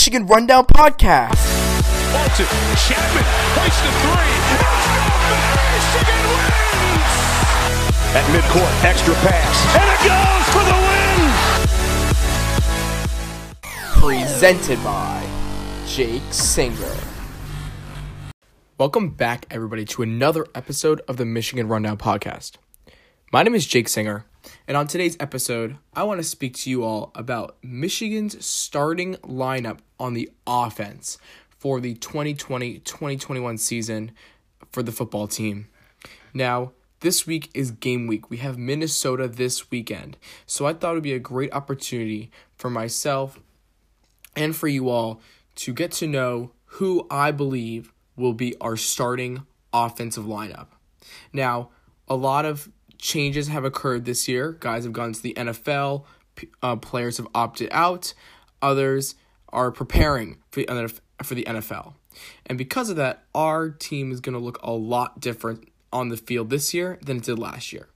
Michigan Rundown Podcast. Bolton, Chapman, hoist a three. Michigan wins! At midcourt, extra pass, and it goes for the win! Presented by Jake Singer. Welcome back, everybody, to another episode of the Michigan Rundown Podcast. My name is Jake Singer, and on today's episode, I want to speak to you all about Michigan's starting lineup on the offense for the 2020 2021 season for the football team. Now, this week is game week. We have Minnesota this weekend. So I thought it would be a great opportunity for myself and for you all to get to know who I believe will be our starting offensive lineup. Now, a lot of changes have occurred this year. Guys have gone to the NFL, uh, players have opted out, others are preparing for the, for the NFL. And because of that, our team is going to look a lot different on the field this year than it did last year.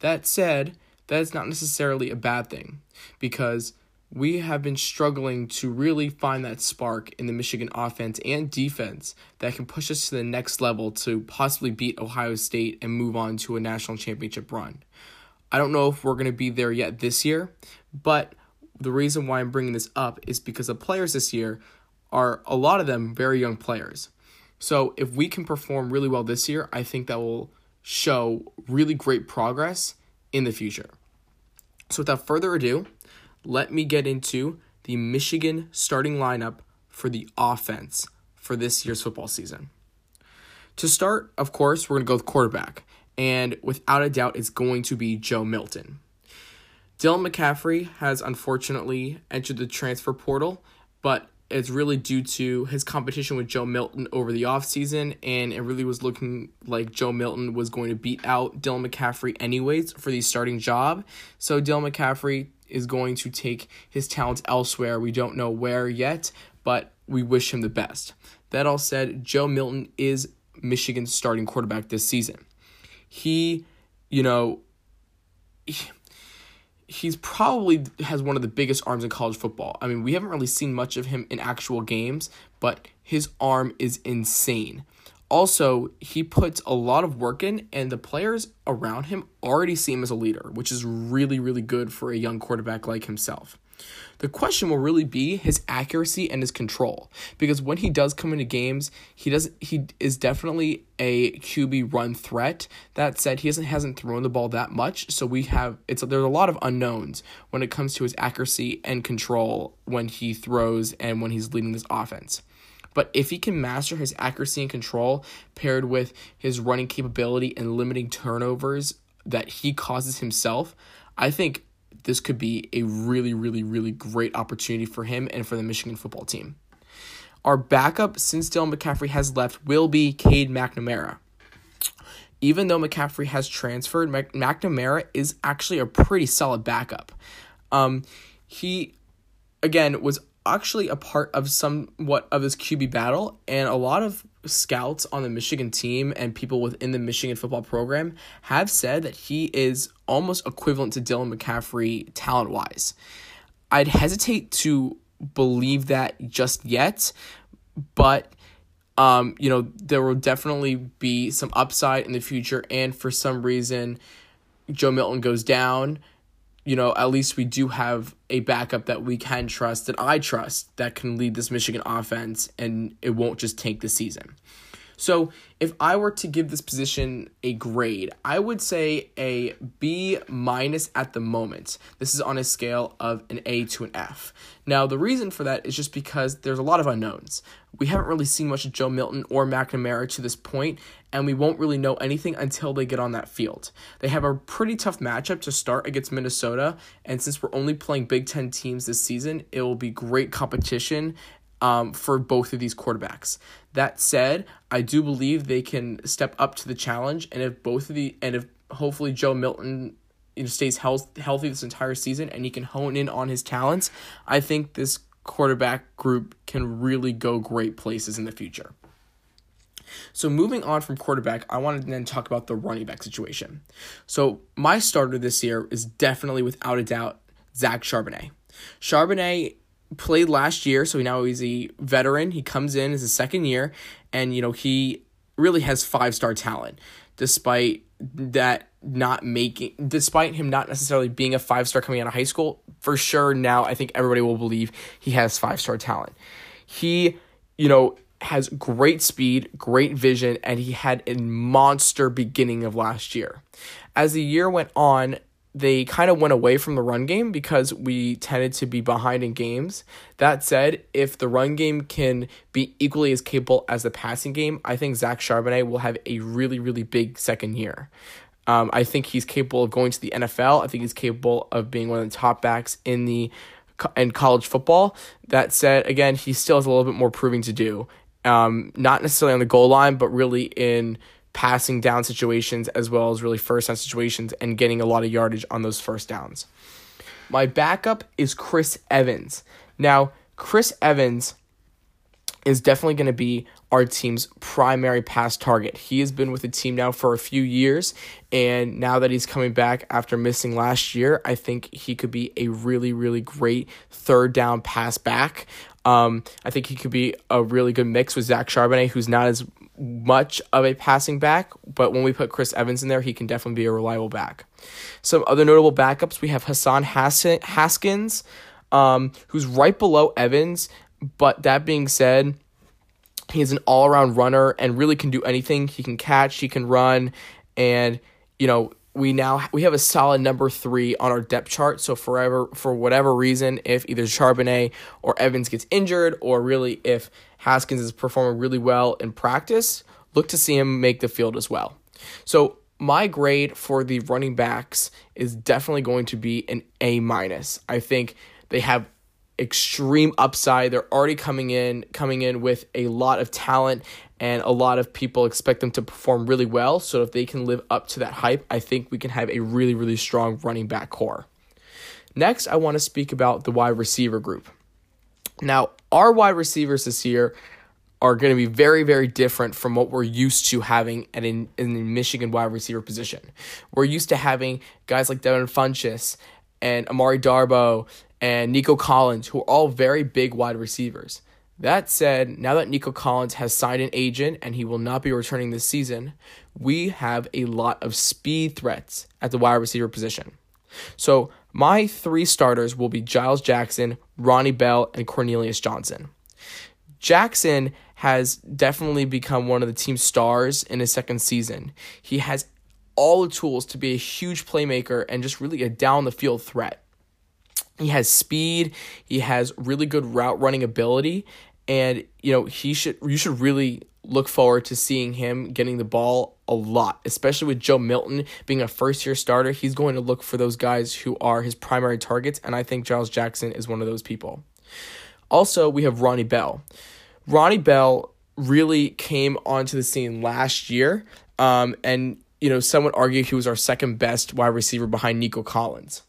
That said, that is not necessarily a bad thing because we have been struggling to really find that spark in the Michigan offense and defense that can push us to the next level to possibly beat Ohio State and move on to a national championship run. I don't know if we're going to be there yet this year, but the reason why I'm bringing this up is because the players this year are a lot of them very young players. So if we can perform really well this year, I think that will show really great progress in the future. So without further ado, let me get into the Michigan starting lineup for the offense for this year's football season. To start, of course, we're going to go with quarterback, and without a doubt, it's going to be Joe Milton. Dylan McCaffrey has unfortunately entered the transfer portal, but it's really due to his competition with Joe Milton over the offseason, and it really was looking like Joe Milton was going to beat out Dylan McCaffrey anyways for the starting job. So Dylan McCaffrey is going to take his talents elsewhere. We don't know where yet, but we wish him the best. That all said, Joe Milton is Michigan's starting quarterback this season. He, you know, he, he's probably has one of the biggest arms in college football. I mean, we haven't really seen much of him in actual games, but his arm is insane. Also, he puts a lot of work in, and the players around him already see him as a leader, which is really, really good for a young quarterback like himself. The question will really be his accuracy and his control because when he does come into games, he does he is definitely a QB run threat. That said, he hasn't hasn't thrown the ball that much, so we have it's there's a lot of unknowns when it comes to his accuracy and control when he throws and when he's leading this offense. But if he can master his accuracy and control paired with his running capability and limiting turnovers that he causes himself, I think this could be a really, really, really great opportunity for him and for the Michigan football team. Our backup, since Dylan McCaffrey has left, will be Cade McNamara. Even though McCaffrey has transferred, McNamara is actually a pretty solid backup. Um, he, again, was actually a part of somewhat of this QB battle, and a lot of scouts on the Michigan team and people within the Michigan football program have said that he is almost equivalent to Dylan McCaffrey talent wise. I'd hesitate to believe that just yet, but um, you know, there will definitely be some upside in the future, and for some reason, Joe Milton goes down you know, at least we do have a backup that we can trust, that I trust, that can lead this Michigan offense and it won't just tank the season. So, if I were to give this position a grade, I would say a B minus at the moment. This is on a scale of an A to an F. Now, the reason for that is just because there's a lot of unknowns. We haven't really seen much of Joe Milton or McNamara to this point, and we won't really know anything until they get on that field. They have a pretty tough matchup to start against Minnesota, and since we're only playing Big Ten teams this season, it will be great competition um, for both of these quarterbacks. That said, I do believe they can step up to the challenge, and if both of the and if hopefully Joe Milton you know, stays health, healthy this entire season and he can hone in on his talents, I think this quarterback group can really go great places in the future. So moving on from quarterback, I wanted to then talk about the running back situation. So my starter this year is definitely without a doubt Zach Charbonnet. Charbonnet played last year, so now he's a veteran. He comes in as his second year, and you know he really has five star talent, despite that not making despite him not necessarily being a five star coming out of high school for sure now i think everybody will believe he has five star talent he you know has great speed great vision and he had a monster beginning of last year as the year went on they kind of went away from the run game because we tended to be behind in games. That said, if the run game can be equally as capable as the passing game, I think Zach Charbonnet will have a really, really big second year. Um, I think he's capable of going to the NFL. I think he's capable of being one of the top backs in the in college football. That said, again, he still has a little bit more proving to do. Um, not necessarily on the goal line, but really in passing down situations as well as really first down situations and getting a lot of yardage on those first downs. My backup is Chris Evans. Now, Chris Evans is definitely going to be our team's primary pass target. He has been with the team now for a few years, and now that he's coming back after missing last year, I think he could be a really, really great third down pass back. Um, I think he could be a really good mix with Zach Charbonnet, who's not as much of a passing back, but when we put Chris Evans in there, he can definitely be a reliable back. Some other notable backups we have Hassan Haskins, um, who's right below Evans, but that being said, he's an all around runner and really can do anything. He can catch, he can run, and you know we now we have a solid number three on our depth chart. So forever for whatever reason, if either Charbonnet or Evans gets injured, or really if Haskins is performing really well in practice, look to see him make the field as well. So my grade for the running backs is definitely going to be an A minus. I think they have extreme upside. They're already coming in coming in with a lot of talent and a lot of people expect them to perform really well. So if they can live up to that hype, I think we can have a really really strong running back core. Next, I want to speak about the wide receiver group. Now, our wide receivers this year are going to be very, very different from what we're used to having at in, in the Michigan wide receiver position. We're used to having guys like Devin Funchess and Amara Darboh and Nico Collins, who are all very big wide receivers. That said, now that Nico Collins has signed an agent and he will not be returning this season, we have a lot of speed threats at the wide receiver position. So my three starters will be Giles Jackson, Ronnie Bell, and Cornelius Johnson. Jackson has definitely become one of the team's stars in his second season. He has all the tools to be a huge playmaker and just really a down the field threat. He has speed, he has really good route running ability, and you know, he should you should really look forward to seeing him getting the ball a lot, especially with Joe Milton being a first year starter. He's going to look for those guys who are his primary targets, and I think Giles Jackson is one of those people. Also, we have Ronnie Bell. Ronnie Bell really came onto the scene last year, um, and you know, some would argue he was our second best wide receiver behind Nico Collins.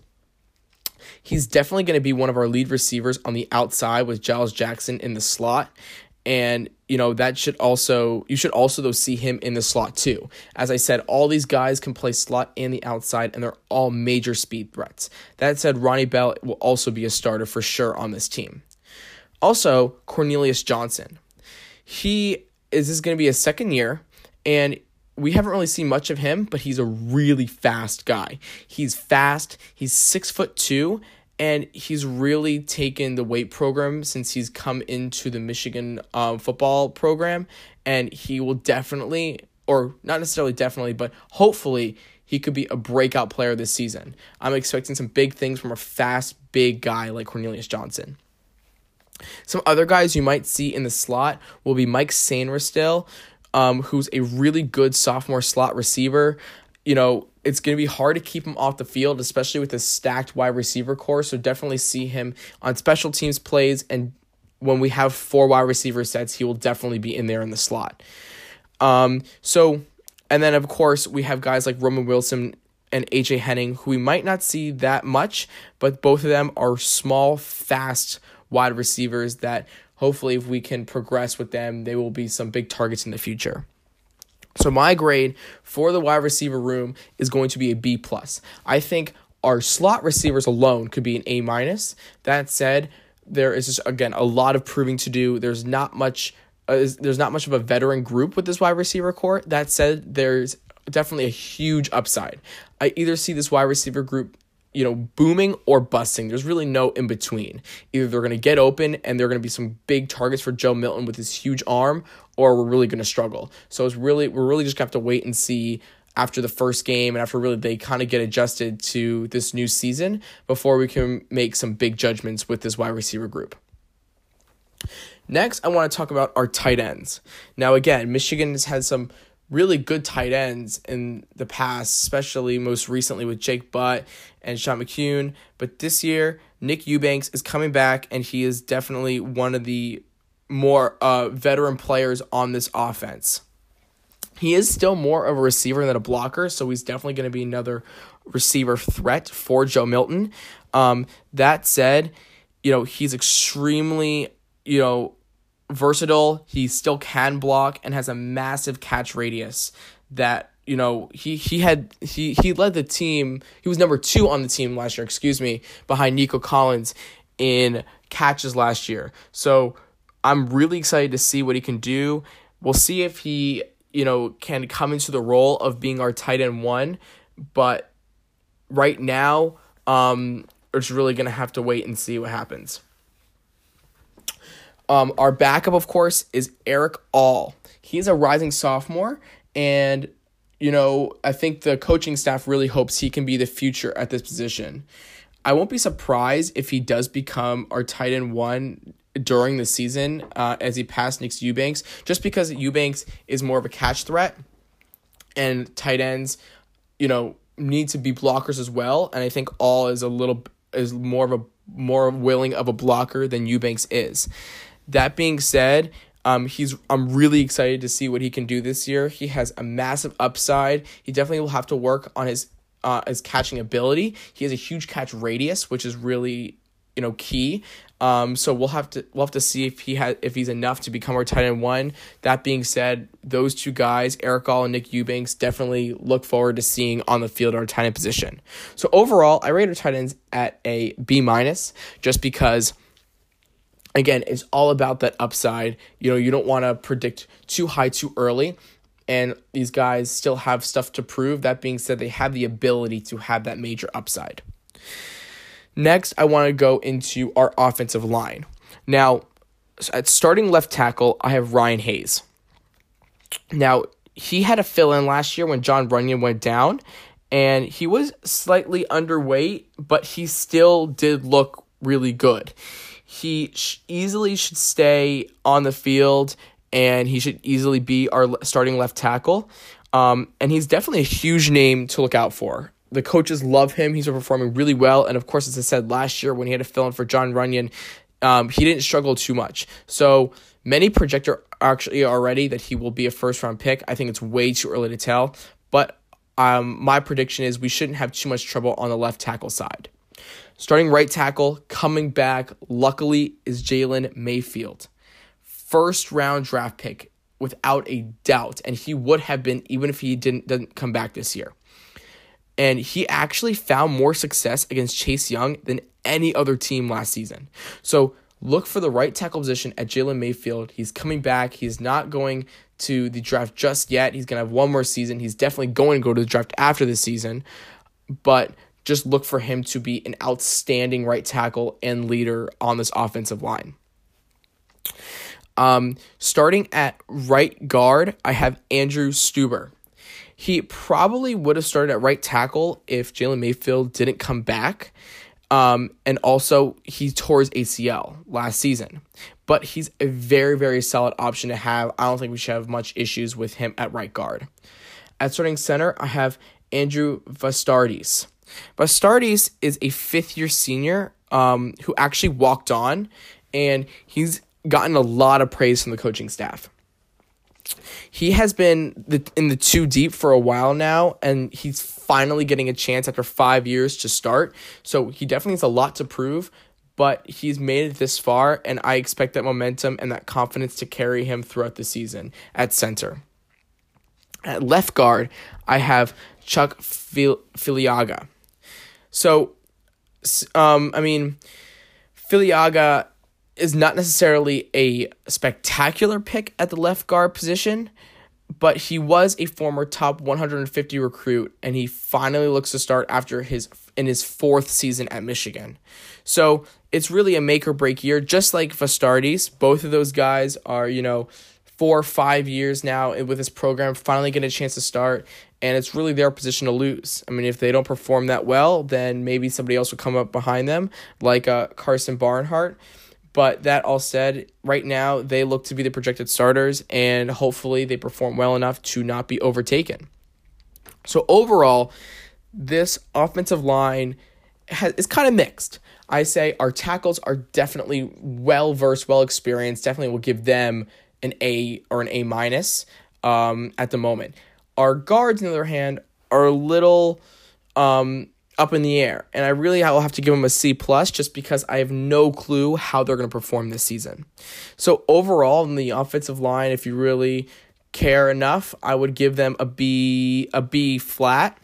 He's definitely going to be one of our lead receivers on the outside with Giles Jackson in the slot. And you know that should also you should also though see him in the slot too. As i said all these guys can play slot and the outside and they're all major speed threats. That said ronnie bell will also be a starter for sure on this team. Also cornelius johnson. He is this going to be a second year and we haven't really seen much of him but he's a really fast guy. He's fast. He's six foot two and he's really taken the weight program since he's come into the Michigan um, football program, and he will definitely, or not necessarily definitely, but hopefully, he could be a breakout player this season. I'm expecting some big things from a fast, big guy like Cornelius Johnson. Some other guys you might see in the slot will be Mike Sainristil, um, who's a really good sophomore slot receiver. You know, it's going to be hard to keep him off the field, especially with a stacked wide receiver core. So definitely see him on special teams plays. And when we have four wide receiver sets, he will definitely be in there in the slot. Um, so, and then of course, we have guys like Roman Wilson and AJ Henning, who we might not see that much, but both of them are small, fast wide receivers that hopefully, if we can progress with them, they will be some big targets in the future. So my grade for the wide receiver room is going to be a B plus. I think our slot receivers alone could be an A minus. That said, there is just, again a lot of proving to do. There's not much. Uh, there's not much of a veteran group with this wide receiver core. That said, there's definitely a huge upside. I either see this wide receiver group you know, booming or busting. There's really no in between. Either they're going to get open and they're going to be some big targets for Joe Milton with his huge arm, or we're really going to struggle. So it's really we're really just going to have to wait and see after the first game and after really they kind of get adjusted to this new season before we can make some big judgments with this wide receiver group. Next, I want to talk about our tight ends. Now, again, Michigan has had some really good tight ends in the past, especially most recently with Jake Butt and Sean McKeon. But this year, Nick Eubanks is coming back, and he is definitely one of the more uh, veteran players on this offense. He is still more of a receiver than a blocker, so he's definitely going to be another receiver threat for Joe Milton. Um, that said, you know, he's extremely, you know, versatile. He still can block and has a massive catch radius that you know he he had he he led the team. He was number two on the team last year. Excuse me, behind Nico Collins in catches last year. So I'm really excited to see what he can do. We'll see if he you know can come into the role of being our tight end one, but right now um, we're really gonna have to wait and see what happens. Um, our backup, of course, is Erick All. He's a rising sophomore, and you know I think the coaching staff really hopes he can be the future at this position. I won't be surprised if he does become our tight end one during the season uh, as he passed Nick Eubanks, just because Eubanks is more of a catch threat, and tight ends, you know, need to be blockers as well. And I think All is a little is more of a more willing of a blocker than Eubanks is. That being said, um, he's I'm really excited to see what he can do this year. He has a massive upside. He definitely will have to work on his uh, his catching ability. He has a huge catch radius, which is really you know key. Um, so we'll have to we'll have to see if he has if he's enough to become our tight end one. That being said, those two guys, Erick All and Nick Eubanks, definitely look forward to seeing on the field our tight end position. So overall, I rate our tight ends at a B minus, just because again, it's all about that upside. You know, you don't want to predict too high too early. And these guys still have stuff to prove. That being said, they have the ability to have that major upside. Next, I want to go into our offensive line. Now, at starting left tackle, I have Ryan Hayes. Now, he had a fill in last year when Jon Runyan went down, and he was slightly underweight, but he still did look really good he sh- easily should stay on the field and he should easily be our starting left tackle. Um, and he's definitely a huge name to look out for. The coaches love him. He's performing really well. And of course, as I said last year when he had to fill in for Jon Runyan, um, he didn't struggle too much. So many project actually already that he will be a first round pick. I think it's way too early to tell. But um, my prediction is we shouldn't have too much trouble on the left tackle side. Starting right tackle, coming back, luckily, is Jalen Mayfield. First round draft pick, without a doubt. And he would have been even if he didn't, didn't come back this year. And he actually found more success against Chase Young than any other team last season. So look for the right tackle position at Jalen Mayfield. He's coming back. He's not going to the draft just yet. He's going to have one more season. He's definitely going to go to the draft after the season. But just look for him to be an outstanding right tackle and leader on this offensive line. Um, starting at right guard, I have Andrew Stueber. He probably would have started at right tackle if Jalen Mayfield didn't come back. Um, and also, he tore his ACL last season. But he's a very, very solid option to have. I don't think we should have much issues with him at right guard. At starting center, I have Andrew Vastardis. Vastardis is a fifth year senior um, who actually walked on, and he's gotten a lot of praise from the coaching staff. He has been the, in the two deep for a while now, and he's finally getting a chance after five years to start. So he definitely has a lot to prove, but he's made it this far, and I expect that momentum and that confidence to carry him throughout the season at center. At left guard, I have Chuck Fil- Filiaga. So, um, I mean, Filiaga is not necessarily a spectacular pick at the left guard position, but he was a former top 150 recruit and he finally looks to start after his in his fourth season at Michigan. So, it's really a make or break year just like Vastardis. Both of those guys are, you know, 4 or 5 years now with this program finally getting a chance to start and it's really their position to lose. I mean, if they don't perform that well, then maybe somebody else will come up behind them like uh, Karsen Barnhart. But that all said, right now they look to be the projected starters, and hopefully they perform well enough to not be overtaken. So overall, this offensive line has, is kind of mixed. I say our tackles are definitely well versed, well experienced. Definitely will give them an A or an A minus um, at the moment. Our guards, on the other hand, are a little um, up in the air, and I really I will have to give them a C plus just because I have no clue how they're going to perform this season. So overall, in the offensive line, if you really care enough, I would give them a B, a B flat.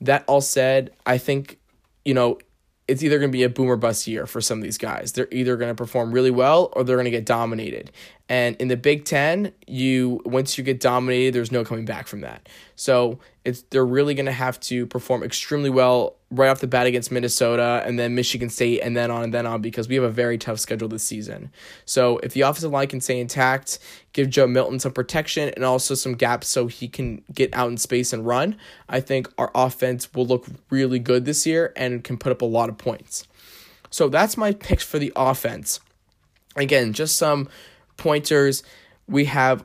That all said, I think you know it's either going to be a boomer bust year for some of these guys. They're either going to perform really well or they're going to get dominated. And in the Big Ten, you once you get dominated, there's no coming back from that. So it's they're really going to have to perform extremely well right off the bat against Minnesota and then Michigan State and then on and then on because we have a very tough schedule this season. So if the offensive line can stay intact, give Joe Milton some protection and also some gaps so he can get out in space and run, I think our offense will look really good this year and can put up a lot of points. So that's my picks for the offense. Again, just some pointers. We have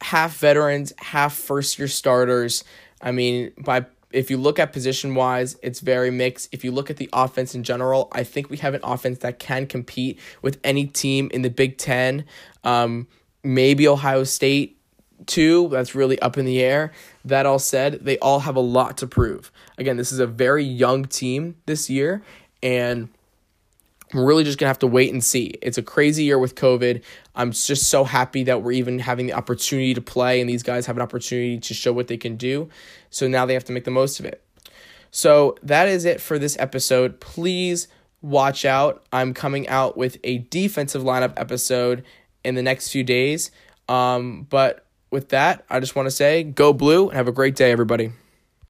half veterans, half first year starters. I mean, by if you look at position wise, it's very mixed. If you look at the offense in general, I think we have an offense that can compete with any team in the Big Ten. Um, maybe Ohio State too. That's really up in the air. That all said, they all have a lot to prove. Again, this is a very young team this year, and we're really just gonna have to wait and see. It's a crazy year with COVID. I'm just so happy that we're even having the opportunity to play and these guys have an opportunity to show what they can do. So now they have to make the most of it. So that is it for this episode. Please watch out. I'm coming out with a defensive lineup episode in the next few days. Um, but with that, I just want to say go blue and have a great day, everybody.